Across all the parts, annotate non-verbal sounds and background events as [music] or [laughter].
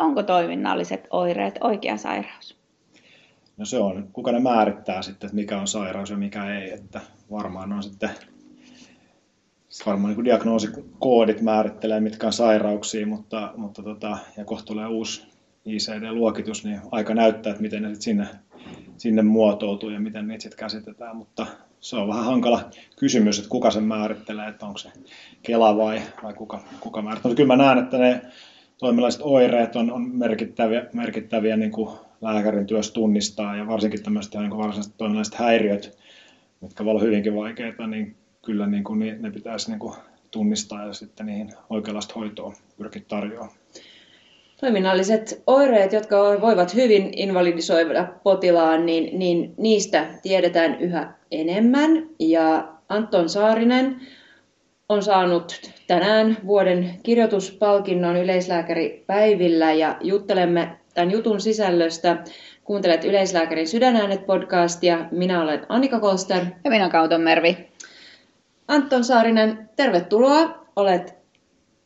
onko toiminnalliset oireet oikea sairaus? No se on, kuka ne määrittää sitten, että mikä on sairaus ja mikä ei, että varmaan on sitten varmaan niin diagnoosikoodit määrittelee, mitkä on sairauksia, mutta, mutta tota, ja kohta tulee uusi ICD-luokitus, niin aika näyttää, että miten ne sitten sinne, sinne muotoutuu ja miten niitä sitten käsitetään, mutta se on vähän hankala kysymys, että kuka sen määrittelee, että onko se Kela vai, vai kuka, kuka määrittelee. Kyllä mä näen, että ne toimilaiset oireet on, on merkittäviä, merkittäviä niin kuin lääkärin työssä tunnistaa ja varsinkin tämmöiset niin varsinaiset toiminnalliset häiriöt, mitkä voivat olla hyvinkin vaikeita, niin kyllä niin kuin, ne pitäisi niin kuin tunnistaa ja sitten niihin oikeanlaista hoitoa pyrkiä tarjoamaan. Toiminnalliset oireet, jotka voivat hyvin invalidisoida potilaan, niin, niin niistä tiedetään yhä enemmän. Ja Anton Saarinen on saanut tänään vuoden kirjoituspalkinnon yleislääkäripäivillä ja juttelemme tämän jutun sisällöstä. Kuuntelet Yleislääkärin sydänäänet podcastia. Minä olen Annika Kolster. Ja minä Kauton Mervi. Anton Saarinen, tervetuloa. Olet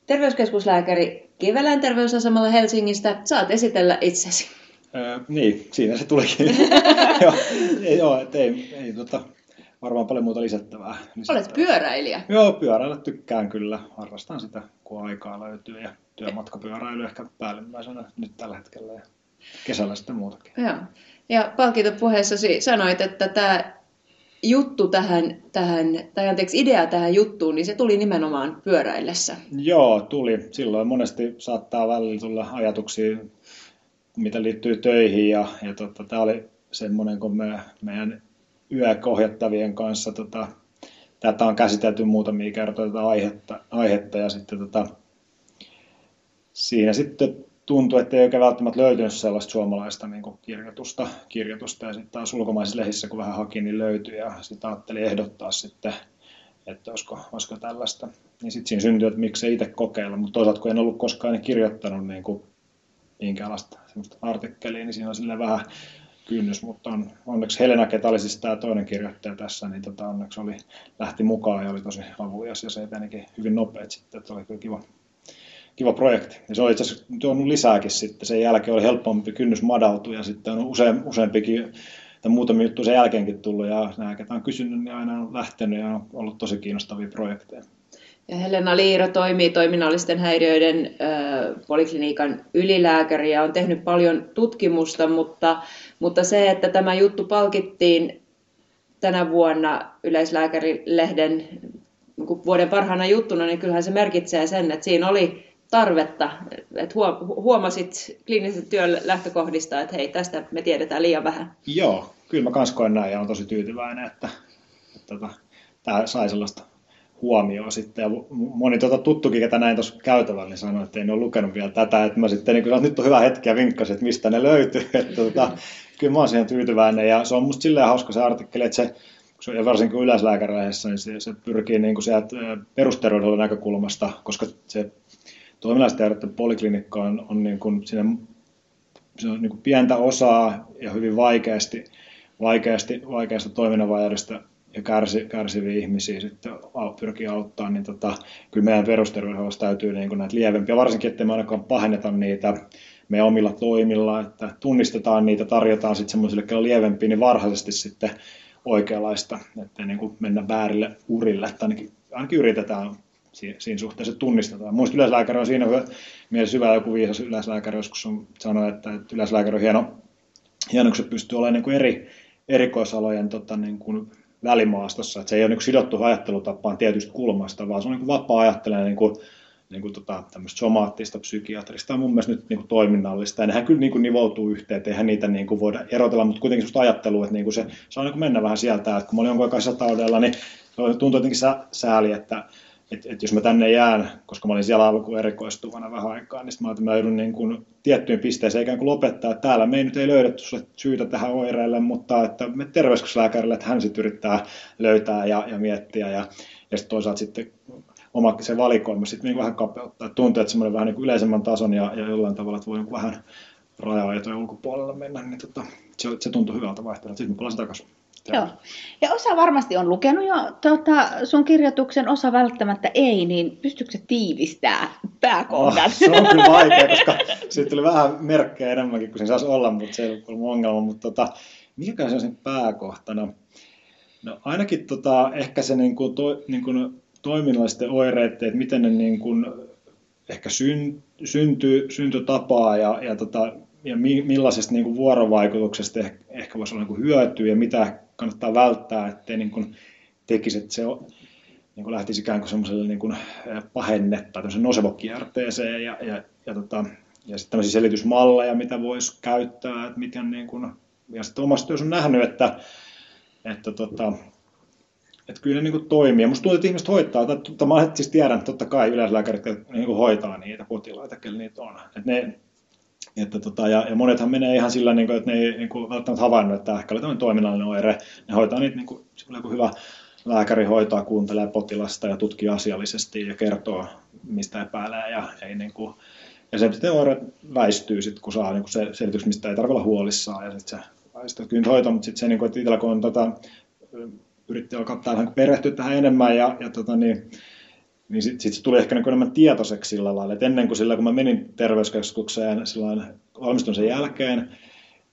terveyskeskuslääkäri Kivelän terveysasemalla Helsingistä. Saat esitellä itsesi. Öö, niin, siinä se tulikin. [laughs] joo, ei, joo, et ei, ei tota, varmaan paljon muuta lisättävää. lisättävää. Olet pyöräilijä. Joo, pyöräillä tykkään kyllä. Harrastan sitä, kun aikaa löytyy ja työmatkapyöräily ehkä päällimmäisenä nyt tällä hetkellä ja kesällä sitten muutakin. Joo. Ja palkintopuheessasi sanoit, että tämä juttu tähän, tähän, tai anteeksi, idea tähän juttuun, niin se tuli nimenomaan pyöräillessä. Joo, tuli. Silloin monesti saattaa välillä tulla ajatuksia, mitä liittyy töihin, ja, ja tota, tämä oli semmoinen, kun me, meidän yökohjattavien kanssa tota, tätä on käsitelty muutamia kertoja tätä aihetta, aihetta ja sitten tota, siinä sitten tuntui, että ei oikein välttämättä löytynyt sellaista suomalaista niin kuin kirjoitusta, kirjoitusta. Ja sitten taas ulkomaisissa lehissä, kun vähän haki, niin löytyi. Ja sitten ajattelin ehdottaa sitten, että olisiko, olisiko tällaista. Niin sitten siinä syntyi, että miksei itse kokeilla. Mutta toisaalta, kun en ollut koskaan kirjoittanut niin kuin minkäänlaista semmoista artikkelia, niin siinä on sille vähän kynnys, mutta on, onneksi Helena, ketä oli siis tämä toinen kirjoittaja tässä, niin tota, onneksi oli, lähti mukaan ja oli tosi avulias ja se etenikin hyvin nopeasti sitten, että oli kyllä kiva, kiva projekti. Ja se on itse asiassa tuonut lisääkin sitten. Sen jälkeen oli helpompi kynnys madaltua ja sitten on use, useampikin tai muutamia juttuja sen jälkeenkin tullut ja nämä, ketä on kysynyt, niin aina on lähtenyt ja on ollut tosi kiinnostavia projekteja. Ja Helena Liiro toimii toiminnallisten häiriöiden polikliniikan ylilääkäri ja on tehnyt paljon tutkimusta, mutta, mutta se, että tämä juttu palkittiin tänä vuonna yleislääkärilehden vuoden parhaana juttuna, niin kyllähän se merkitsee sen, että siinä oli tarvetta, että huomasit kliinisen työn lähtökohdista, että hei, tästä me tiedetään liian vähän. Joo, kyllä mä kans koen näin ja on tosi tyytyväinen, että, että, että tämä sai sellaista huomioon sitten. Ja moni tuota tuttukin, ketä näin tuossa käytävällä, niin sanoi, että ei ole lukenut vielä tätä. Että mä sitten, niin kyllä, nyt on hyvä hetki ja vinkkasin, että mistä ne löytyy. [laughs] Että, tuota, kyllä mä oon siihen tyytyväinen ja se on musta silleen hauska se artikkeli, että se ja varsinkin yleislääkärilähdessä, niin se, se pyrkii niin kuin sieltä perusterveydenhuollon näkökulmasta, koska se toiminnallisten poliklinikka on, on niin kuin siinä, se on niin kuin pientä osaa ja hyvin vaikeasti, vaikeasti, vaikeasta toiminnanvajaudesta ja kärsi, kärsiviä ihmisiä sitten pyrkii auttaa, niin tota, kyllä meidän perusterveydenhuollossa täytyy niin kuin näitä lievempiä, varsinkin ettei me ainakaan pahenneta niitä meidän omilla toimilla, että tunnistetaan niitä, tarjotaan sitten semmoisille, jotka on lievempiä, niin varhaisesti sitten oikeanlaista, ettei niin kuin mennä väärille urille, että ainakin, ainakin yritetään siinä suhteessa tunnistetaan. Muista yleislääkäri on siinä mielessä hyvä, joku viisas yleislääkäri joskus on sanonut, että, että yleislääkäri on hieno, hieno kun se pystyy olemaan niin kuin eri erikoisalojen tota, niin kuin välimaastossa, että se ei ole niin sidottu ajattelutapaan tietystä kulmasta, vaan se on niin vapaa ajattelemaan niin kuin, niin kuin tota, tämmöistä somaattista, psykiatrista ja mun mielestä nyt niin kuin toiminnallista. Ja nehän kyllä niin kuin nivoutuu yhteen, että eihän niitä niin kuin voida erotella, mutta kuitenkin sellaista ajattelua, että niin kuin se saa niin kuin mennä vähän sieltä, että kun mä olin jonkun aikaa taudella, niin tuntuu jotenkin sääli, että että et jos mä tänne jään, koska mä olin siellä alkuun erikoistuvana vähän aikaa, niin mä mä joudun niin kuin tiettyyn pisteeseen ikään kuin lopettaa, että täällä me ei nyt ei löydetty syytä tähän oireelle, mutta että me terveyskeskuslääkärille, että hän sitten yrittää löytää ja, ja miettiä ja, ja sitten toisaalta sitten oma se valikoima sitten niin vähän kapeuttaa. Tuntuu, että semmoinen vähän niin kuin yleisemmän tason ja, ja jollain tavalla, että voi vähän raja-aitojen ulkopuolella mennä, niin tota, se, se tuntuu hyvältä vaihtoehdolta. Sitten mä palasin takaisin Joo. Ja osa varmasti on lukenut jo tuota, sun kirjoituksen, osa välttämättä ei, niin pystytkö se tiivistää pääkohdan? Oh, se on kyllä vaikea, koska siitä tuli vähän merkkejä enemmänkin kuin se saisi olla, mutta se ei ollut ongelma. Mutta tota, mikä se on sen pääkohtana? No ainakin tota, ehkä se niin kuin, to, niin kuin toiminnallisten oireiden, että miten ne niin kuin, ehkä syn, syntyy, syntytapaa ja, ja, tota, ja mi, millaisesta niin kuin vuorovaikutuksesta ehkä, ehkä voisi olla niin kuin hyötyä ja mitä kannattaa välttää, ettei niin kuin tekisi, että se niin kuin lähtisi ikään kuin semmoiselle niin kuin pahennetta, nosevokierteeseen ja, ja, ja, tota, ja sitten tämmöisiä selitysmalleja, mitä voisi käyttää, että miten niin kuin, ja sitten omassa työssä on nähnyt, että, että tota, että kyllä ne niin kuin toimii. Ja musta tuntuu, että ihmiset hoitaa, tai mä siis tiedän, että totta kai yleislääkärit niin kuin hoitaa niitä potilaita, kelle niitä on. Että ne, että tota, ja, ja, monethan menee ihan sillä, niin kuin, että ne ei niin kuin, välttämättä havainnut, että ehkä oli tämmöinen toiminnallinen oire. Ne hoitaa niitä, niin kuin, kun hyvä lääkäri hoitaa, kuuntelee potilasta ja tutkii asiallisesti ja kertoo, mistä epäilee. Ja, ei, niin kuin, ja se sitten oire väistyy, sit, kun saa niin kuin se selitys, mistä ei tarvitse olla huolissaan. Ja sitten se väistyy kyllä hoito, mutta sitten se, niin kuin, että itsellä kun on tota, yritti alkaa perehtyä tähän enemmän ja, ja tota, niin, niin sitten sit se tuli ehkä niin enemmän tietoiseksi sillä lailla, että ennen kuin sillä, kun mä menin terveyskeskukseen silloin valmistumisen jälkeen,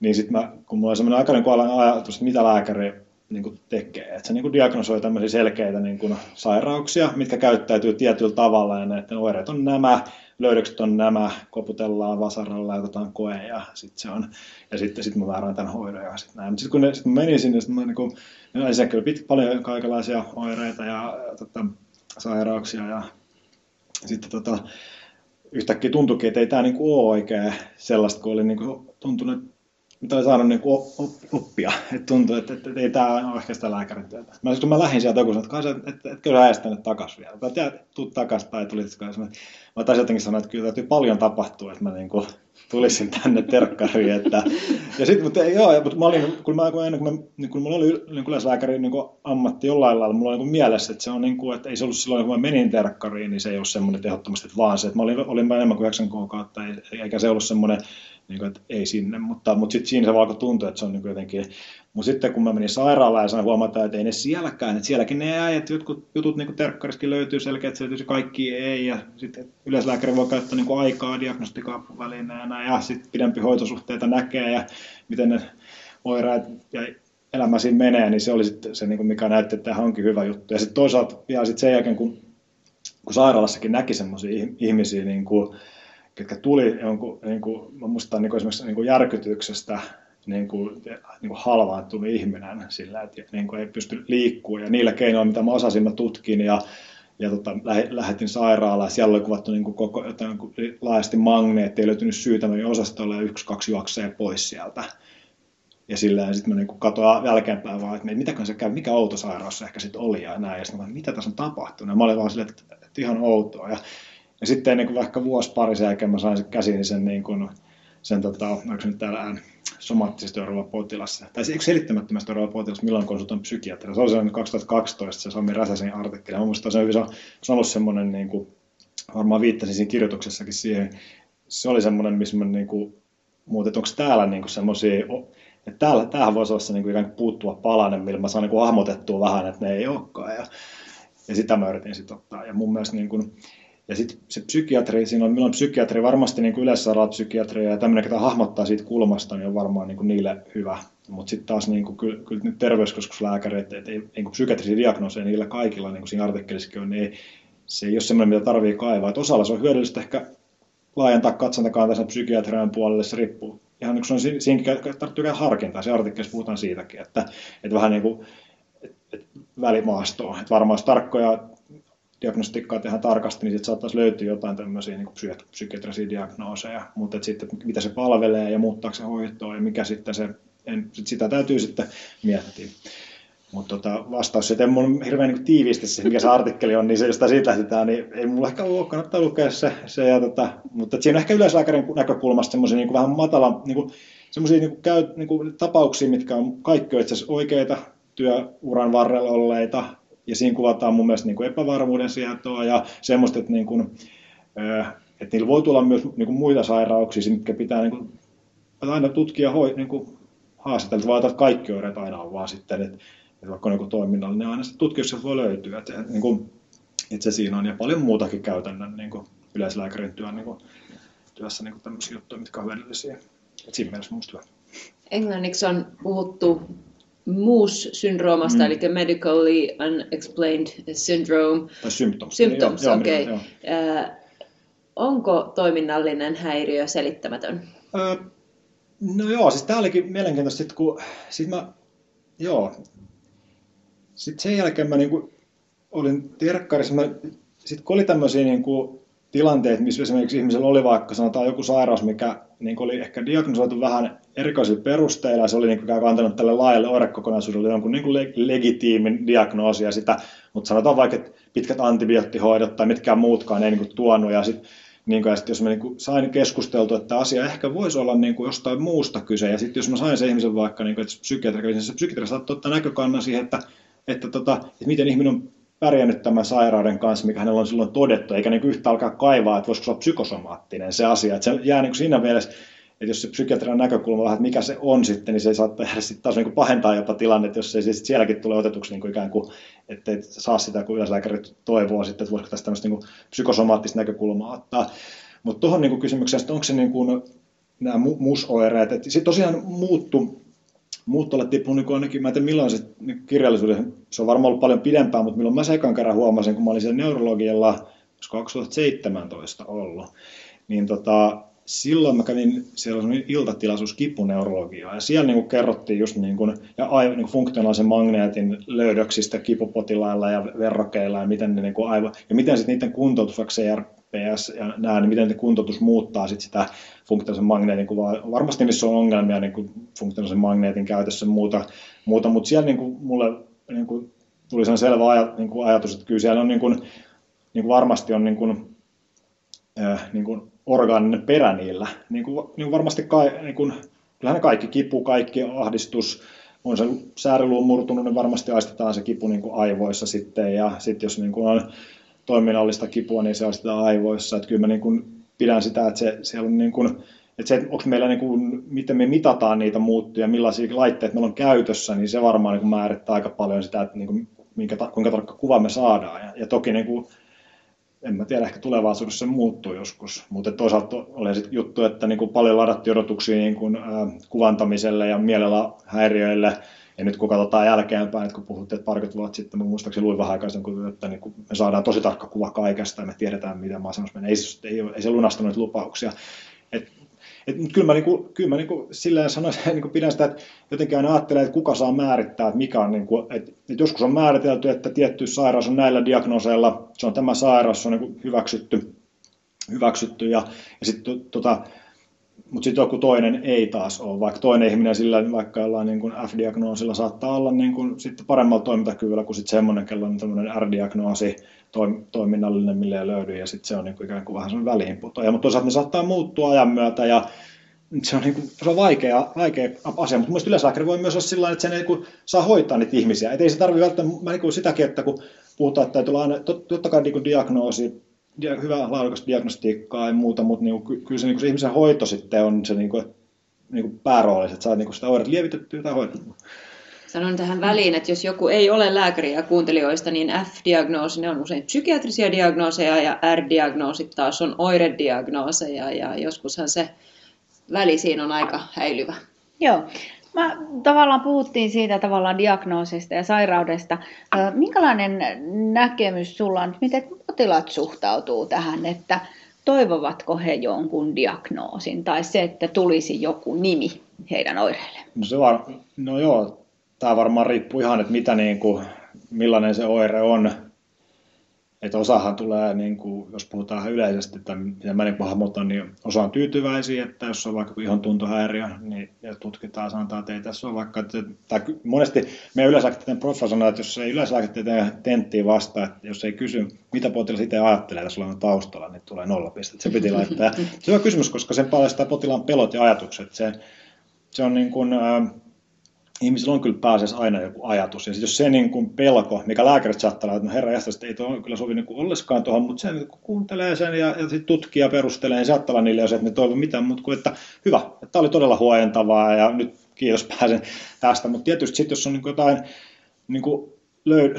niin sitten mä, kun mulla oli sellainen aika niin ajatus, että mitä lääkäri niin kuin tekee. Että se niin kuin diagnosoi tämmöisiä selkeitä niin kuin sairauksia, mitkä käyttäytyy tietyllä tavalla ja näiden oireet on nämä, löydökset on nämä, koputellaan vasaralla ja otetaan koe ja sitten se on, ja sitten sit mä väärään tämän hoidon ja sitten näin. Mutta sitten kun sit mä menin sinne, sitten mä niin kuin, se kyllä paljon kaikenlaisia oireita ja tota, sairauksia ja sitten tota, yhtäkkiä tuntuikin, että ei tämä niin ole oikein sellaista, kun oli niin kuin, tuntunut, mitä oli saanut niin kuin oppia. Että tuntuu, että, että, että ei tämä ole ehkä sitä lääkärin työtä. Mä, kun mä lähdin sieltä joku että kai sä, että, että kyllä äijästä tänne takaisin vielä. Tai tiedät, tuu takaisin tai tulitko. Mä taisin jotenkin sanoa, että kyllä täytyy paljon tapahtua, että mä niin kuin tulisin tänne terkkariin. Että, ja sitten, mutta joo, mutta mä olin, kun mä, kun ennen kuin, mä, niin kun mulla oli niin yleislääkäri niin ammatti jollain lailla, mulla oli niin mielessä, että se on niin kuin, että ei se ollut silloin, kun mä menin terkkariin, niin se ei ole semmoinen tehottomasti, että vaan se, että mä olin, olin enemmän kuin 9 kuukautta, eikä se ollut semmoinen niin kuin, että ei sinne, mutta, mutta sitten siinä se alkoi tuntua, että se on niin jotenkin, mutta sitten kun mä menin sairaalaan ja sain huomata, että ei ne sielläkään, että sielläkin ne äijät, jotkut jutut niin terkkariskin löytyy selkeät selitys kaikki ei, ja sitten yleislääkäri voi käyttää niin aikaa diagnostikaappuvälineenä, ja sitten pidempi hoitosuhteita näkee, ja miten ne oireet ja elämä siinä menee, niin se oli sitten se, niin mikä näytti, että tämä onkin hyvä juttu. Ja sitten toisaalta vielä sitten sen jälkeen, kun, kun sairaalassakin näki semmoisia ihmisiä, niin kuin, ketkä tuli jonkun, niin kuin, mä muistan niin kuin esimerkiksi niin kuin järkytyksestä niin kuin, niin kuin halvaantunut ihminen sillä, että niin kuin ei pysty liikkumaan. Ja niillä keinoilla, mitä mä osasin, mä tutkin ja, ja tota, lähetin sairaalaan. Siellä oli kuvattu niin kuin koko, jotain, niin laajasti magneetti, ei löytynyt syytä, mä osastolle ja yksi, kaksi juoksee pois sieltä. Ja sillä sitten mä niin katsoin jälkeenpäin vaan, että mitäkään se käy, mikä outo sairaus se ehkä sitten oli ja näin. Ja sitten mä mitä tässä on tapahtunut. Ja mä olin vaan silleen, että, että ihan outoa. Ja ja sitten niin kuin vaikka vuosi pari sen jälkeen mä sain sen käsiin sen, niin kuin, sen tota, onko nyt täällä somaattisesti oireilla potilassa, tai eikö selittämättömästi oireilla potilassa, milloin konsultoin psykiatria. Se oli sellainen 2012, se Sami Räsäsen artikkeli. Mun mielestä se on, se on ollut semmoinen, niin kuin, varmaan viittasin siinä kirjoituksessakin siihen, se oli semmoinen, missä mä niin kuin, mutta onko täällä niin semmoisia, että täällä, tämähän voisi olla se niin kuin, ikään kuin puuttuva palanen, millä mä saan niin kuin, hahmotettua vähän, että ne ei olekaan. Ja, ja sitä mä yritin sitten ottaa. Ja mun mielestä niin kuin, ja sitten se psykiatri, siinä on, milloin psykiatri, varmasti niin yleissairaalapsykiatria ja tämmöinen, joka hahmottaa siitä kulmasta, niin on varmaan niin kuin niille hyvä. Mutta sitten taas niin kuin, kyllä, kyllä nyt terveyskeskuslääkärit, ei, niin kuin psykiatrisia diagnooseja niillä kaikilla, niin kuin siinä artikkelissakin on, niin ei, se ei ole semmoinen, mitä tarvii kaivaa. Et osalla se on hyödyllistä ehkä laajentaa katsontakaan tässä psykiatrian puolelle, se riippuu. Ihan niin kuin se on, siinäkin tarvitsee käydä harkintaa, se artikkelissa puhutaan siitäkin, että, että vähän niin kuin että, että välimaastoa. Että varmaan tarkkoja diagnostiikkaa tehdään tarkasti, niin sitten saattaisi löytyä jotain tämmöisiä niin psykiatrisia diagnooseja, mutta sitten mitä se palvelee ja muuttaako se hoitoa ja mikä sitten se, en, sit sitä täytyy sitten miettiä. Mutta tota, vastaus että mun hirveän niin tiiviisti se, mikä se artikkeli on, niin se, josta siitä lähdetään, niin ei mulla ehkä ole, kannattaa lukea se. se ja tota, mutta siinä on ehkä yleislääkärin näkökulmasta semmoisia niin vähän matala, niin kuin, semmoisia niin kuin, käy, niin kuin, tapauksia, mitkä on kaikki itse asiassa oikeita työuran varrella olleita, ja siinä kuvataan mun mielestä niin kuin epävarmuuden sietoa ja semmoista, että, niin kuin, että niillä voi tulla myös niin kuin muita sairauksia, mitkä pitää niin kuin, aina tutkia hoi, niin kuin, haastateltu, vaan että kaikki oireet aina on vaan sitten, että, että vaikka on joku toiminnallinen, niin aina tutkimus voi löytyä. Että, niin kuin, että se siinä on ja paljon muutakin käytännön niin kuin yleislääkärin työn, niin kuin, työssä niin kuin tämmöisiä juttuja, mitkä on hyödyllisiä. Että siinä mielessä musta hyvä. Englanniksi on puhuttu MOOS-syndroomasta, mm. eli Medically Unexplained Syndrome. Tai symptoms. Symptoms, okei. Okay. Äh, onko toiminnallinen häiriö selittämätön? Öö, no joo, siis tämä olikin mielenkiintoista, sit kun sit mä, joo, sitten sen jälkeen mä niinku olin terkkarissa, mä, sit kun oli tämmöisiä niinku tilanteet, missä esimerkiksi ihmisellä oli vaikka sanotaan joku sairaus, mikä niin oli ehkä diagnosoitu vähän erikoisilla perusteilla, se oli niin kuin antanut tälle laajalle oirekokonaisuudelle jonkun niin kuin legitiimin diagnoosia sitä, mutta sanotaan vaikka, että pitkät antibioottihoidot tai mitkään muutkaan ei niin kuin tuonut, ja sitten niin sit jos mä niin kuin sain keskusteltua, että asia ehkä voisi olla niin kuin jostain muusta kyse, ja sitten jos mä sain se ihmisen vaikka, niin kuin, että psykiatri, se psykiatri saattaa ottaa näkökannan siihen, että, että, tota, että miten ihminen on pärjännyt tämän sairauden kanssa, mikä hänellä on silloin todettu, eikä niin yhtä alkaa kaivaa, että voisiko se olla psykosomaattinen se asia. Että se jää niin siinä mielessä, että jos se psykiatrian näkökulma vähän, että mikä se on sitten, niin se saattaa jäädä sitten taas niin pahentaa jopa tilanne, jos se siis sielläkin tulee otetuksi niin kuin ikään kuin, että et saa sitä, kun yleislääkärit toivoo sitten, että voisiko tästä tämmöistä niin psykosomaattista näkökulmaa ottaa. Mutta tuohon niin kysymykseen, että onko se niin kuin, nämä musoireet, että sitten tosiaan muuttu muuttolle tippunut niin ainakin, mä en tiedä milloin se kirjallisuuden, se on varmaan ollut paljon pidempään, mutta milloin mä sekan kerran huomasin, kun mä olin siellä neurologialla, olisiko 2017 ollut, niin tota, silloin mä kävin, siellä oli iltatilaisuus kipuneurologiaa, ja siellä niin kuin kerrottiin just niin kuin, ja aivo, niin funktionaalisen magneetin löydöksistä kipupotilailla ja verrokeilla, ja miten ne niin kuin aivo, ja miten sitten niiden kuntoutus, vaikka CRPS ja nämä, niin miten kuntoutus muuttaa sit sitä funktionaalisen magneetin kuvaa. Varmasti niissä on ongelmia niin kuin funktionaalisen magneetin käytössä muuta, muuta mutta siellä niin kuin mulle niin kuin tuli sen selvä aj, niin kuin ajatus, että kyllä siellä on niin kuin, niin kuin varmasti on niin kuin, äh, niin kuin orgaaninen perä niillä. Niin kuin, niin kuin varmasti kai, niin kuin, kyllähän kaikki kipu, kaikki ahdistus, on se sääriluun murtunut, niin varmasti aistetaan se kipu niin kuin aivoissa sitten, ja sitten jos niin kuin on toiminnallista kipua, niin se aistetaan aivoissa. Että kyllä mä niin kuin pidän sitä, että se, siellä on niin kuin, että se, onko meillä niin kuin, miten me mitataan niitä muuttuja, millaisia laitteita meillä on käytössä, niin se varmaan niin kuin määrittää aika paljon sitä, että niin kuin, minkä, kuinka tarkka kuva me saadaan. Ja, ja toki niin kuin, en mä tiedä, ehkä tulevaisuudessa se muuttuu joskus, mutta toisaalta oli sitten juttu, että niin kuin paljon ladattiin odotuksia niin kuin, äh, kuvantamiselle ja mielellä häiriöille, ja nyt kun katsotaan jälkeenpäin, että kun puhuttiin, että parikymmentä vuotta sitten, mä muistaakseni luin vähän aikaisemmin, kun, että niin kun me saadaan tosi tarkka kuva kaikesta ja me tiedetään, mitä masennus menee. Ei, ei, ei se lunastanut lupauksia. Et, et, mutta kyllä mä, niinku, kyllä mä niinku silleen sanoisin, [laughs] niinku pidän sitä, että jotenkin aina ajattelee, että kuka saa määrittää, että mikä on, niinku, että, että joskus on määritelty, että tietty sairaus on näillä diagnooseilla, se on tämä sairaus, se on niinku hyväksytty, hyväksytty ja, ja sitten tota, mutta sitten joku toinen ei taas ole, vaikka toinen ihminen sillä vaikka jollain niin kuin F-diagnoosilla saattaa olla niin kuin sitten paremmalla toimintakyvyllä kuin sitten semmoinen, kello on tämmöinen R-diagnoosi toiminnallinen, mille ei löydy, ja sitten se on niin kuin ikään kuin vähän semmoinen väliinputoja. Mutta toisaalta ne saattaa muuttua ajan myötä, ja se on, niin kuin, se on vaikea, vaikea asia, mutta mielestäni yleislääkäri voi myös olla sillä että se niin kuin, saa hoitaa niitä ihmisiä. Et ei se tarvitse välttämättä, mä niin kuin sitäkin, että kun puhutaan, että täytyy olla aina, totta kai niin diagnoosi, hyvää laadukasta diagnostiikkaa ja muuta, mutta niin kuin, kyllä se, niin kuin se ihmisen hoito sitten on se niin kuin, niin kuin päärooli, että saa niin kuin sitä oireet lievitettyä tai hoidettua. Sanon tähän väliin, että jos joku ei ole lääkäriä kuuntelijoista, niin F-diagnoosi, ne on usein psykiatrisia diagnooseja ja R-diagnoosit taas on oirediagnooseja ja joskushan se väli siinä on aika häilyvä. Joo. Mä, tavallaan puhuttiin siitä tavallaan diagnoosista ja sairaudesta. Minkälainen näkemys sulla on, miten potilaat suhtautuu tähän, että toivovatko he jonkun diagnoosin tai se, että tulisi joku nimi heidän oireille? No, se var, no joo, tämä varmaan riippuu ihan, että mitä niin kuin, millainen se oire on että osahan tulee, niin kuin, jos puhutaan yleisesti, että mitä mä niin hahmotan, niin osa on tyytyväisiä, että jos on vaikka ihan tuntohäiriö, niin ja tutkitaan, sanotaan, että ei tässä ole vaikka, että, tai monesti meidän yleislääketieteen proffa sanoo, että jos ei yleislääketieteen tenttiin vastaa, että jos ei kysy, mitä potilas itse ajattelee tässä on taustalla, niin tulee nolla pistettä. Se piti laittaa. Se on kysymys, koska sen paljastaa potilaan pelot ja ajatukset. Se, se on niin kuin, äh, ihmisillä on kyllä pääasiassa aina joku ajatus. Ja jos se niin kuin pelko, mikä lääkärit saattaa olla, että no herra jästä, ei tuo kyllä sovi niin ollenkaan tuohon, mutta se niin kuuntelee sen ja, ja sitten tutkii ja perustelee, niin saattaa olla niille, että ne toivon mitään, mutta kuin, että hyvä, että tämä oli todella huojentavaa ja nyt kiitos pääsen tästä. Mutta tietysti sitten, jos on niin jotain niin kuin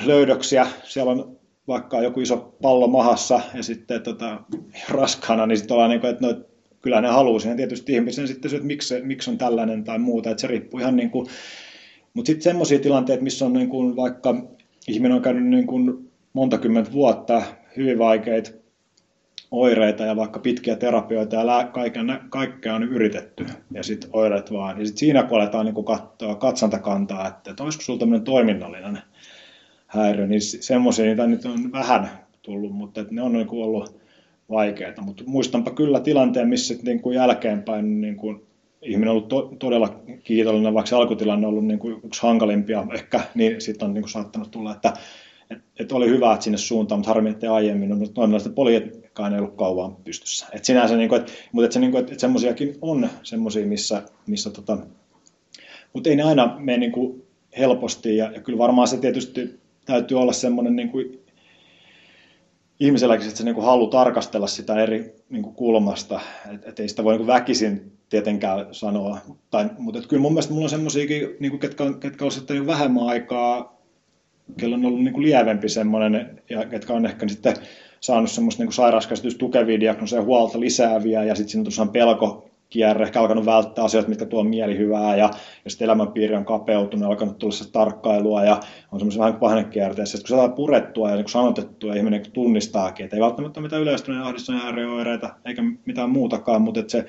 löydöksiä, siellä on vaikka joku iso pallo mahassa ja sitten tota, raskaana, niin sitten ollaan niin kuin, että no, kyllä ne haluaa siihen tietysti ihmisen sitten että miksi, miksi on tällainen tai muuta, että se riippuu ihan niin kuin, mutta sitten semmoisia tilanteita, missä on niin kuin vaikka ihminen on käynyt niin kuin monta kymmentä vuotta hyvin vaikeita oireita ja vaikka pitkiä terapioita ja kaiken, kaikkea on yritetty ja sitten oireet vaan. Ja sitten siinä kun aletaan niin katsoa katsantakantaa, että, että olisiko sinulla tämmöinen toiminnallinen häiriö, niin semmoisia niitä nyt on vähän tullut, mutta että ne on niin kuin ollut vaikeita. Mutta muistanpa kyllä tilanteen, missä niin kuin jälkeenpäin niin kuin ihminen on ollut to, todella kiitollinen, vaikka se alkutilanne on ollut niin kuin yksi hankalimpia ehkä, niin sitten on niin kuin saattanut tulla, että et, et oli hyvä, että sinne suuntaan, mutta harmi, että aiemmin on toiminnallista poliitikkaan ei ollut kauan pystyssä. Et sinänsä, niin kuin, et, mutta et se, niin kuin, että semmoisiakin on semmoisia, missä, missä tota, mutta ei ne aina mene niin kuin helposti ja, ja kyllä varmaan se tietysti täytyy olla semmoinen niin kuin ihmiselläkin se niin kuin halu tarkastella sitä eri niin kuin kulmasta, että et ei sitä voi niin kuin väkisin tietenkään sanoa. Tai, mutta kyllä mun mielestä mulla on semmoisiakin, niin ketkä, ketkä on sitten jo vähemmän aikaa, kello on ollut niin kuin lievempi semmoinen, ja ketkä on ehkä sitten saanut semmoista niin sairauskäsitystä tukevia diagnooseja, huolta lisääviä, ja sitten siinä on pelko kierre, ehkä alkanut välttää asioita, mitkä tuo mielihyvää ja, ja sitten elämänpiiri on kapeutunut, alkanut tulla se tarkkailua ja on semmoisen vähän pahennekierteessä. Sitten kun saadaan purettua ja niin sanotettua ja ihminen tunnistaakin, että ei välttämättä mitään yleistyneen ahdistuneen häiriöoireita eikä mitään muutakaan, mutta että se,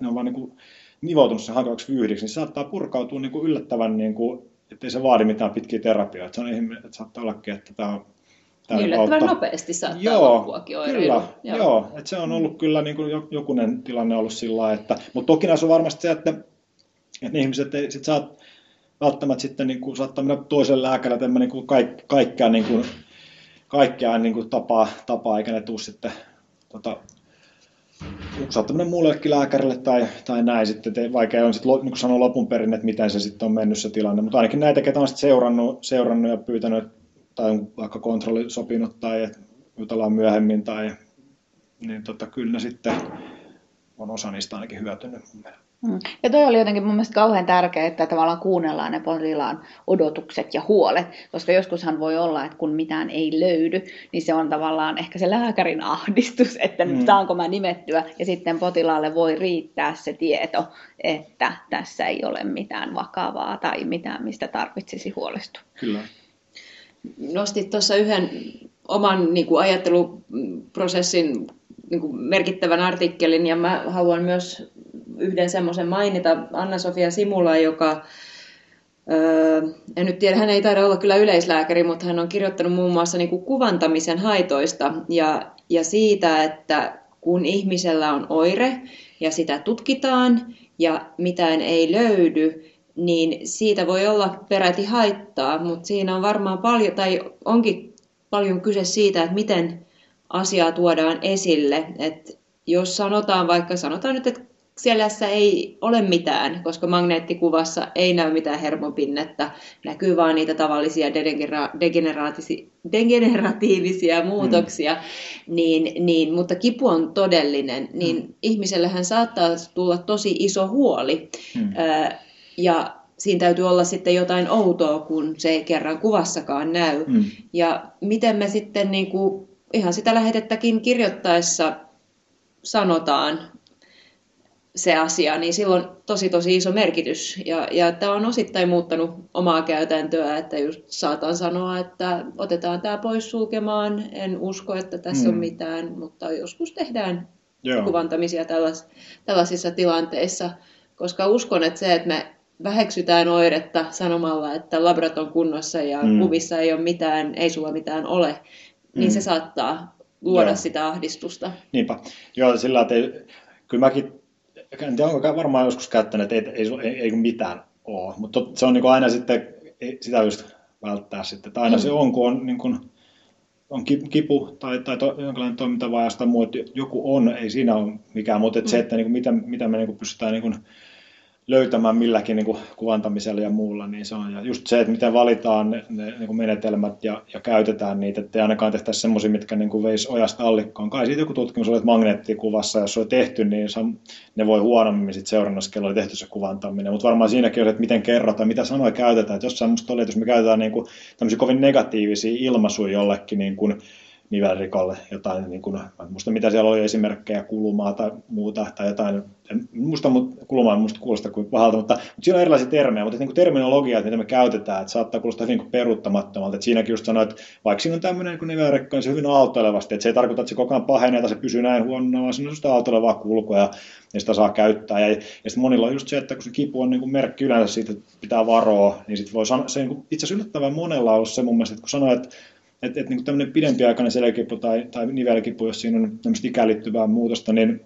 ne on vaan niin kuin nivoutunut sen hankalaksi vyydiksi, niin se saattaa purkautua niin kuin yllättävän, niin kuin, ettei se vaadi mitään pitkiä terapioita. Se on ihminen, että saattaa ollakin, että tämä on Tämän Yllättävän kautta. nopeasti saattaa joo, loppuakin Kyllä, joo, joo että se on ollut kyllä niin kuin jokunen tilanne ollut sillä että, mutta toki on varmasti se, että, että ne ihmiset ei sit saa välttämättä sitten niin kuin, saattaa mennä toiselle lääkärille, että niin kuin kaik, kaikkea, niin kuin, kaikkea niin kuin tapaa, tapaa, eikä ne tule sitten tota, saattaa mennä muullekin lääkärille tai, tai näin sitten, että vaikea on sitten niin sanoa lopun perin, että miten se sitten on mennyt se tilanne, mutta ainakin näitä, ketä on sitten seurannut, seurannut ja pyytänyt, tai on vaikka kontrolli sopinut tai että jutellaan myöhemmin tai niin tota, kyllä ne sitten on osa niistä ainakin hyötynyt Mm. Ja toi oli jotenkin mun mielestä kauhean tärkeää, että tavallaan kuunnellaan ne potilaan odotukset ja huolet, koska joskushan voi olla, että kun mitään ei löydy, niin se on tavallaan ehkä se lääkärin ahdistus, että mm. saanko mä nimettyä, ja sitten potilaalle voi riittää se tieto, että tässä ei ole mitään vakavaa tai mitään, mistä tarvitsisi huolestua. Kyllä nostit tuossa yhden oman niin kuin ajatteluprosessin niin kuin merkittävän artikkelin, ja mä haluan myös yhden semmoisen mainita, Anna-Sofia Simula, joka Öö, en nyt tiedä, hän ei taida olla kyllä yleislääkäri, mutta hän on kirjoittanut muun muassa niin kuin kuvantamisen haitoista ja, ja siitä, että kun ihmisellä on oire ja sitä tutkitaan ja mitään ei löydy, niin siitä voi olla peräti haittaa, mutta siinä on varmaan paljon, tai onkin paljon kyse siitä, että miten asiaa tuodaan esille. että jos sanotaan vaikka, sanotaan nyt, että selässä ei ole mitään, koska magneettikuvassa ei näy mitään hermopinnetta, näkyy vaan niitä tavallisia degeneratiivisia muutoksia, mm. niin, niin, mutta kipu on todellinen, niin mm. ihmisellähän saattaa tulla tosi iso huoli. Mm. Ja siinä täytyy olla sitten jotain outoa, kun se ei kerran kuvassakaan näy. Mm. Ja miten me sitten niin kuin, ihan sitä lähetettäkin kirjoittaessa sanotaan se asia, niin silloin tosi tosi iso merkitys. Ja, ja tämä on osittain muuttanut omaa käytäntöä, että just saatan sanoa, että otetaan tämä pois sulkemaan, en usko, että tässä mm. on mitään, mutta joskus tehdään Joo. kuvantamisia tällas, tällaisissa tilanteissa, koska uskon, että se, että me väheksytään oiretta sanomalla, että labrat on kunnossa ja mm. kuvissa ei ole mitään, ei sulla mitään ole, mm. niin se mm. saattaa luoda Joo. sitä ahdistusta. Niinpä. Joo, sillä että ei, kyllä mäkin, en tiedä, onko varmaan joskus käyttänyt, että ei, ei, ei, ei mitään ole, mutta se on niin aina sitten, sitä just välttää sitten, että aina mm. se on, kun on, niin kuin, on kipu tai, tai to, jonkinlainen toimintavajaus tai muu, että joku on, ei siinä ole mikään, mutta että mm. se, että niin kuin, mitä, mitä me niin kuin pystytään niin kuin, löytämään milläkin niin kuin kuvantamisella ja muulla, niin se on. Ja just se, että miten valitaan ne, ne niin kuin menetelmät ja, ja, käytetään niitä, ettei ainakaan tehtäisi semmoisia, mitkä niin kuin veisi ojasta allikkoon. Kai siitä joku tutkimus oli, että magneettikuvassa, jos se oli tehty, niin se, ne voi huonommin sitten seurannassa, kello oli tehty se kuvantaminen. Mutta varmaan siinäkin on, että miten kerrotaan, mitä sanoja käytetään. Että jossain musta oli, että jos me käytetään niin kuin, tämmöisiä kovin negatiivisia ilmaisuja jollekin niin kuin, nivelrikolle jotain, niin kuin, en muista mitä siellä oli esimerkkejä, kulumaa tai muuta, tai jotain, en muista, mutta kulumaa muista kuulostaa kuin pahalta, mutta, mutta siinä on erilaisia termejä, mutta niin kuin että mitä me käytetään, että saattaa kuulostaa hyvin peruuttamattomalta, että siinäkin just sanoit, että vaikka siinä on tämmöinen niin nivelrekka, niin se hyvin aaltoilevasti, että se ei tarkoita, että se koko ajan pahenee tai se pysyy näin huonona, vaan siinä on sitä aaltoilevaa kulkua ja, ja sitä saa käyttää. Ja, ja sitten monilla on just se, että kun se kipu on niin kuin merkki yleensä siitä, että pitää varoa, niin sitten voi sanoa, se niin kuin, itse asiassa yllättävän monella on se mun mielestä, että kun sanoo, että että et, niin tämmöinen pidempiaikainen selkäkipu tai, tai nivelkipu, jos siinä on tämmöistä ikään muutosta, niin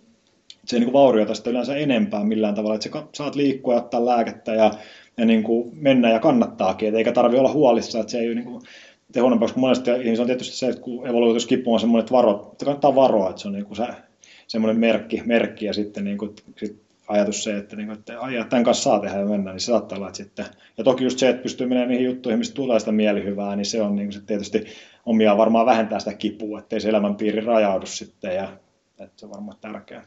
se ei niin vaurioita sitä yleensä enempää millään tavalla, että sä saat liikkua ja ottaa lääkettä ja, ja niin kuin mennä ja kannattaakin, et eikä tarvi olla huolissa, että se ei niin kuin, huonompaa, kun monesti ihmisillä on tietysti se, että kun evoluutioskipu on semmoinen, että, varo, että kannattaa varoa, että se on niin kuin se, semmoinen merkki, merkki ja sitten niin kuin, sit ajatus se, että, niin että ajaa, tämän kanssa saa tehdä ja mennä, niin se saattaa olla, että sitten, ja toki just se, että pystyy menemään niihin juttuihin, mistä tulee sitä mielihyvää, niin se on niin se tietysti omia varmaan vähentää sitä kipua, ettei se elämänpiiri rajaudu sitten, ja että se on varmaan tärkeää.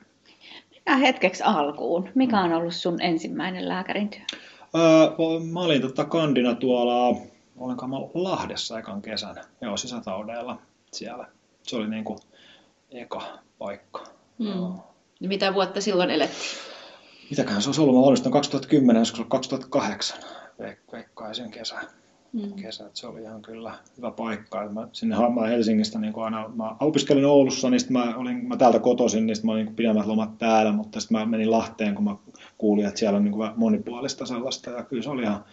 Mennään hetkeksi alkuun. Mikä on ollut sun ensimmäinen lääkärin työ? Öö, mä olin tota kandina tuolla, olenko mä Lahdessa ekan kesänä, joo, sisätaudeilla siellä. Se oli niin kuin eka paikka. Hmm. Mitä vuotta silloin elettiin? Mitäköhän se olisi ollut, mä valmistun 2010, joskus 2008, veikkaisin kesä. Mm. kesä. Se oli ihan kyllä hyvä paikka. Mä, sinne mä Helsingistä niin aina, mä opiskelin Oulussa, niin mä, olin, mä täältä kotoisin, niin mä olin niin pidemmät lomat täällä, mutta sitten mä menin Lahteen, kun mä kuulin, että siellä on niin monipuolista sellaista, ja kyllä se oli ihan,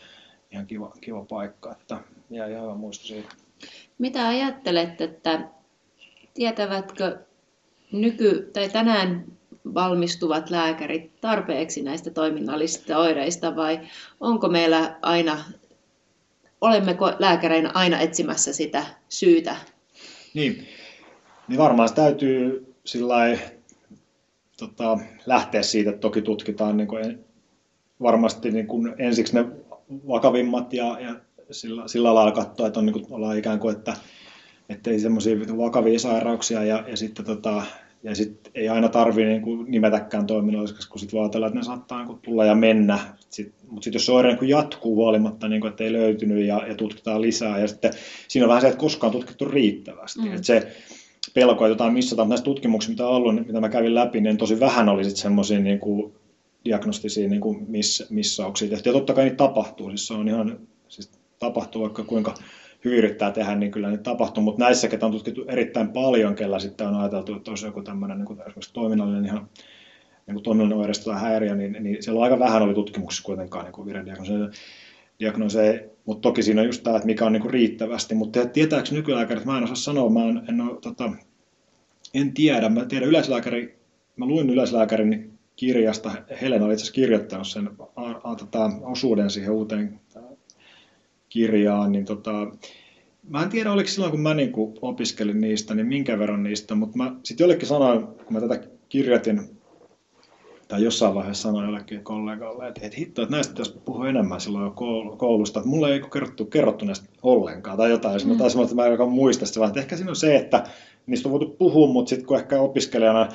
ihan kiva, kiva paikka, että jäi ihan hyvä muisto siitä. Mitä ajattelet, että tietävätkö nyky- tai tänään valmistuvat lääkärit tarpeeksi näistä toiminnallisista oireista vai onko meillä aina, olemmeko lääkäreinä aina etsimässä sitä syytä? Niin, niin varmaan se täytyy sillä tota, lähteä siitä, että toki tutkitaan niin kuin varmasti niin kuin ensiksi ne vakavimmat ja, ja sillä, sillä lailla katsoa, että on, niin kuin, ollaan ikään kuin, että ei semmoisia vakavia sairauksia ja, ja sitten tota, ja sitten ei aina tarvitse niin nimetäkään toiminnallisiksi, kun sitten vaan ajatellaan, että ne saattaa niin tulla ja mennä. Sit, mutta sitten jos se oire niin jatkuu huolimatta, niin kuin, että ei löytynyt ja, ja tutkitaan lisää, ja sitten siinä on vähän se, että koskaan tutkittu riittävästi. Mm. Että se pelko, että jotain missata, mutta näistä tutkimuksista, mitä on ollut, niin mitä mä kävin läpi, niin tosi vähän oli sitten semmoisia niin kuin diagnostisia niin kuin miss, missauksia tehty. Ja totta kai niitä tapahtuu, siis se on ihan, siis tapahtuu vaikka kuinka hyvin yrittää tehdä, niin kyllä niitä tapahtuu, mutta näissä, ketä on tutkittu erittäin paljon, kellä sitten on ajateltu, että olisi joku tämmöinen niin esimerkiksi toiminnallinen ihan niin kuin toiminnallinen oireista tai häiriö, niin, niin siellä aika vähän oli tutkimuksissa kuitenkaan niin virediagnoseja, diagnoseja, mutta toki siinä on just tämä, että mikä on niin kuin riittävästi, mutta tietääkö nykylääkärit, mä en osaa sanoa, mä en, en, ole, tota, en tiedä, mä tiedän yleislääkäri, mä luin yleislääkärin kirjasta, Helena oli itse asiassa kirjoittanut sen a, a, tota, osuuden siihen uuteen kirjaan, niin tota, mä en tiedä, oliko silloin, kun mä niin kun opiskelin niistä, niin minkä verran niistä, mutta mä sitten jollekin sanoin, kun mä tätä kirjoitin, tai jossain vaiheessa sanoin jollekin kollegalle, että, että hitto, että näistä pitäisi puhua enemmän silloin jo koulusta, että mulle ei kerrottu, kerrottu näistä ollenkaan tai jotain, mm. mä taas että mä en muista sitä, vaan että ehkä siinä on se, että niistä on voitu puhua, mutta sitten kun ehkä opiskelijana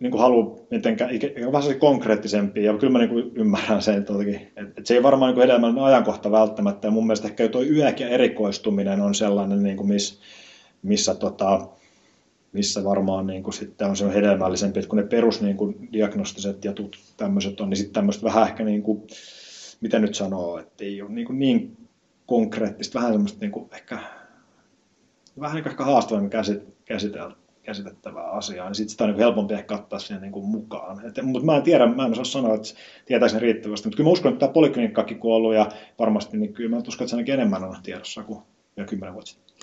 niin kuin halua mitenkään, vähän konkreettisempi, ja kyllä mä niin kuin ymmärrän sen että, että se ei varmaan niin hedelmällinen ajankohta välttämättä, ja mun mielestä ehkä tuo yök ja erikoistuminen on sellainen, niin kuin miss, missä, tota, missä varmaan niin kuin sitten on se hedelmällisempi, että kun ne perus niin kuin diagnostiset ja tut, tämmöiset on, niin sitten tämmöistä vähän ehkä, niin kuin, mitä nyt sanoo, että ei ole niin, kuin niin konkreettista, vähän semmoista niin kuin ehkä, vähän niin kuin ehkä haastavammin käsitelty käsitettävää asiaa, niin sitten sitä on niin helpompi ehkä kattaa siihen niin kuin mukaan. Et, mutta mä en tiedä, mä en osaa sanoa, että tietääkö riittävästi, mutta kyllä mä uskon, että tämä poliklinikkakin on ollut ja varmasti, niin kyllä mä uskon, että se ainakin enemmän on tiedossa kuin vielä kymmenen vuotta sitten.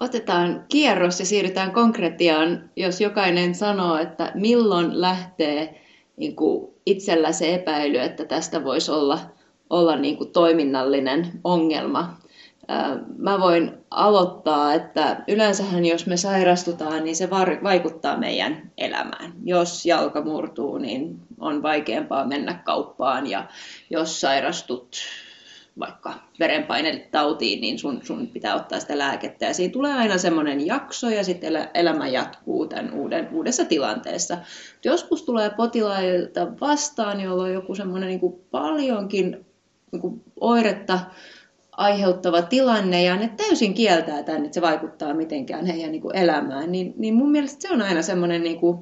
Otetaan kierros ja siirrytään konkretiaan, jos jokainen sanoo, että milloin lähtee niin kuin itsellä se epäily, että tästä voisi olla, olla niin kuin toiminnallinen ongelma. Mä voin aloittaa, että yleensähän jos me sairastutaan, niin se vaikuttaa meidän elämään. Jos jalka murtuu, niin on vaikeampaa mennä kauppaan ja jos sairastut vaikka verenpainetautiin, niin sun, sun pitää ottaa sitä lääkettä. Ja siinä tulee aina semmoinen jakso ja sitten elämä jatkuu tämän uuden, uudessa tilanteessa. Joskus tulee potilailta vastaan, jolla on joku semmoinen niin paljonkin niin oiretta aiheuttava tilanne ja ne täysin kieltää tämän, että se vaikuttaa mitenkään heidän niin kuin elämään, niin, niin mun mielestä se on aina semmoinen, niin kuin,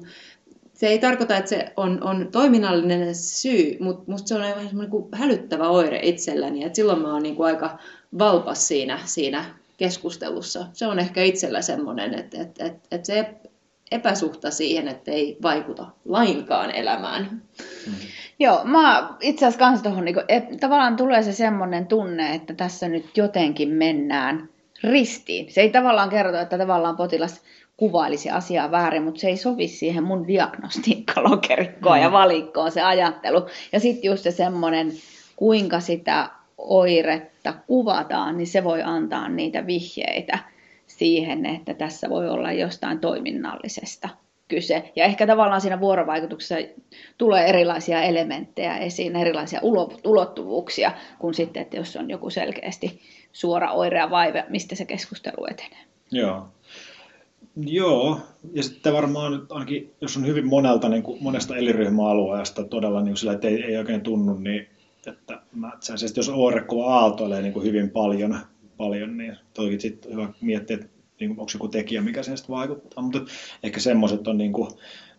se ei tarkoita, että se on, on toiminnallinen syy, mutta musta se on aivan semmoinen niin hälyttävä oire itselläni, että silloin mä oon niin aika valpas siinä, siinä keskustelussa. Se on ehkä itsellä semmoinen, että, että, että, että se epäsuhta siihen, että ei vaikuta lainkaan elämään. Mm-hmm. Joo, mä itse asiassa kanssa tuohon, niin tavallaan tulee se semmoinen tunne, että tässä nyt jotenkin mennään ristiin. Se ei tavallaan kerro, että tavallaan potilas kuvailisi asiaa väärin, mutta se ei sovi siihen mun diagnostiikkalokerikkoon mm. ja valikkoon se ajattelu. Ja sitten just se semmoinen, kuinka sitä oiretta kuvataan, niin se voi antaa niitä vihjeitä siihen, että tässä voi olla jostain toiminnallisesta kyse. Ja ehkä tavallaan siinä vuorovaikutuksessa tulee erilaisia elementtejä esiin, erilaisia ulottuvuuksia, kuin sitten, että jos on joku selkeästi suora oire ja vaive, mistä se keskustelu etenee. Joo. Joo, ja sitten varmaan ainakin, jos on hyvin monelta, niin kuin monesta eliryhmäalueesta todella niin sillä, että ei, ei oikein tunnu, niin että mä, jos oirekova aaltoilee niin kuin hyvin paljon, paljon niin toki sitten hyvä miettiä, että niin kuin, onko joku tekijä, mikä siihen sitten vaikuttaa, mutta ehkä semmoiset on, niin kuin,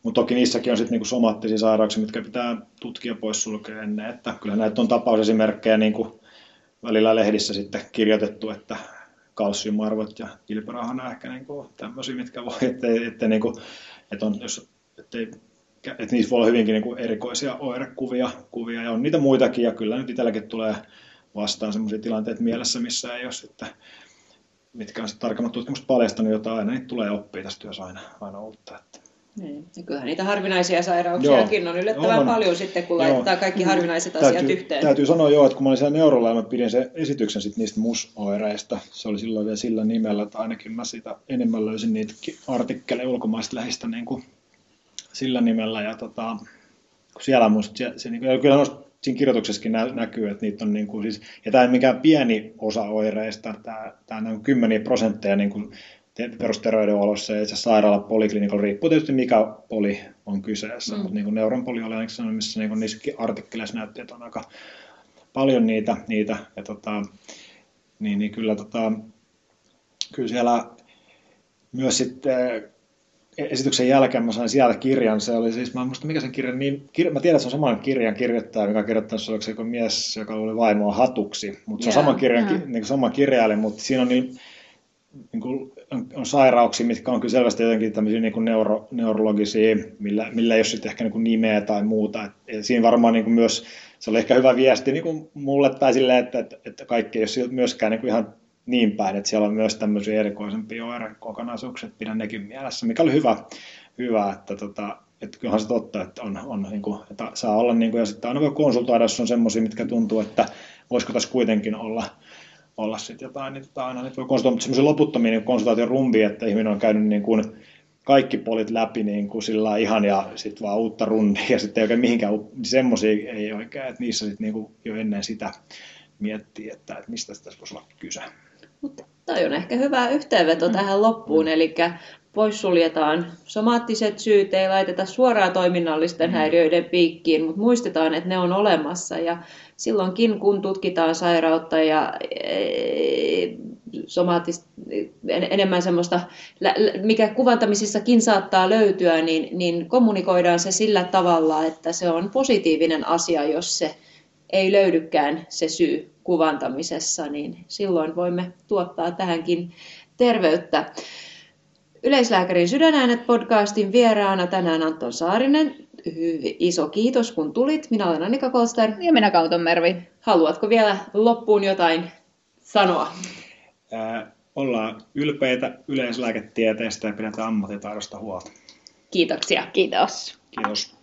mutta toki niissäkin on sitten niin kuin somaattisia sairauksia, mitkä pitää tutkia pois sulkea ennen, että kyllä näitä on tapausesimerkkejä niin kuin välillä lehdissä sitten kirjoitettu, että kalsiumarvot ja kilpirahana ehkä niin kuin tämmöisiä, mitkä voi, ettei, ettei niin kuin, että on, jos, ettei, että niissä voi olla hyvinkin niin kuin erikoisia oirekuvia kuvia, ja on niitä muitakin, ja kyllä nyt itselläkin tulee vastaan sellaisia tilanteita mielessä, missä ei ole sitten mitkä on sitten tarkemmat tutkimukset paljastanut jotain, aina niitä tulee oppia tässä työssä aina, aina uutta. Että. Niin. Ja kyllähän niitä harvinaisia sairauksiakin joo. on yllättävän on. paljon sitten, kun joo. laittaa kaikki mm. harvinaiset täytyy, asiat yhteen. Täytyy sanoa joo, että kun mä olin siellä neurolla mä pidin sen esityksen sit niistä musoireista. Se oli silloin vielä sillä nimellä, että ainakin mä sitä enemmän löysin niitä artikkeleja ulkomaista lähistä niin kuin sillä nimellä. Ja tota, kun siellä musta, se, se, niin kyllä siinä kirjoituksessakin nä, näkyy, että niitä on niin kuin siis, ja tämä ei mikään pieni osa oireista, tämä, tämä on kymmeniä prosentteja niin kuin perusterveydenhuollossa ja itse sairaala poliklinikalla, riippuu tietysti mikä poli on kyseessä, mm. mutta niin kuin neuron poli oli ainakin sanonut, missä niin kuin niissä artikkeleissa näytti, että on aika paljon niitä, niitä ja tota, niin, niin kyllä, tota, kyllä siellä myös sitten esityksen jälkeen mä sain sieltä kirjan, se oli siis, mä en muista mikä sen kirjan, niin, kirja, mä tiedän, että se on saman kirjan kirjoittaja, mikä on kirjoittanut, se se joku mies, joka oli vaimoa hatuksi, mutta se on saman kirjan, yeah. niin kuin sama kirjailija, mutta siinä on niin, niin kuin, on, on, sairauksia, mitkä on kyllä selvästi jotenkin tämmöisiä niin kuin neuro, neurologisia, millä, millä ei ole sitten ehkä niin kuin nimeä tai muuta. Et, et siinä varmaan niin kuin myös, se oli ehkä hyvä viesti niin kuin mulle tai silleen, että, että, että kaikki ei ole myöskään niin kuin ihan niin päin, että siellä on myös tämmöisiä erikoisempia oirekokonaisuuksia, että pidän nekin mielessä, mikä oli hyvä, hyvä että tota, että kyllähän se totta, että, on, on niin kuin, että saa olla, niin kuin, ja sitten aina voi konsultoida, jos on semmoisia, mitkä tuntuu, että voisiko tässä kuitenkin olla, olla sitten jotain, niin tota, aina voi konsultoida, mutta semmoisia loputtomia niin konsultaation rumbi, että ihminen on käynyt niin kuin, kaikki polit läpi niin kuin sillä ihan ja sitten vaan uutta rundia ja sitten ei oikein mihinkään, niin semmoisia ei oikein, että niissä sitten niin kuin jo ennen sitä miettii, että, että mistä tässä voisi olla kyse. Toi on ehkä hyvä yhteenveto mm. tähän loppuun, mm. eli poissuljetaan somaattiset syyt, ei laiteta suoraan toiminnallisten mm. häiriöiden piikkiin, mutta muistetaan, että ne on olemassa ja silloinkin kun tutkitaan sairautta ja e, somaattista, enemmän semmoista, mikä kuvantamisissakin saattaa löytyä, niin, niin kommunikoidaan se sillä tavalla, että se on positiivinen asia, jos se ei löydykään se syy kuvantamisessa, niin silloin voimme tuottaa tähänkin terveyttä. Yleislääkärin sydänäänet podcastin vieraana tänään Anton Saarinen. Iso kiitos kun tulit. Minä olen Annika Kolster. Ja minä Kauton Mervi. Haluatko vielä loppuun jotain sanoa? Ää, ollaan ylpeitä yleislääketieteestä ja pidetään ammattitaidosta huolta. Kiitoksia. Kiitos. Kiitos.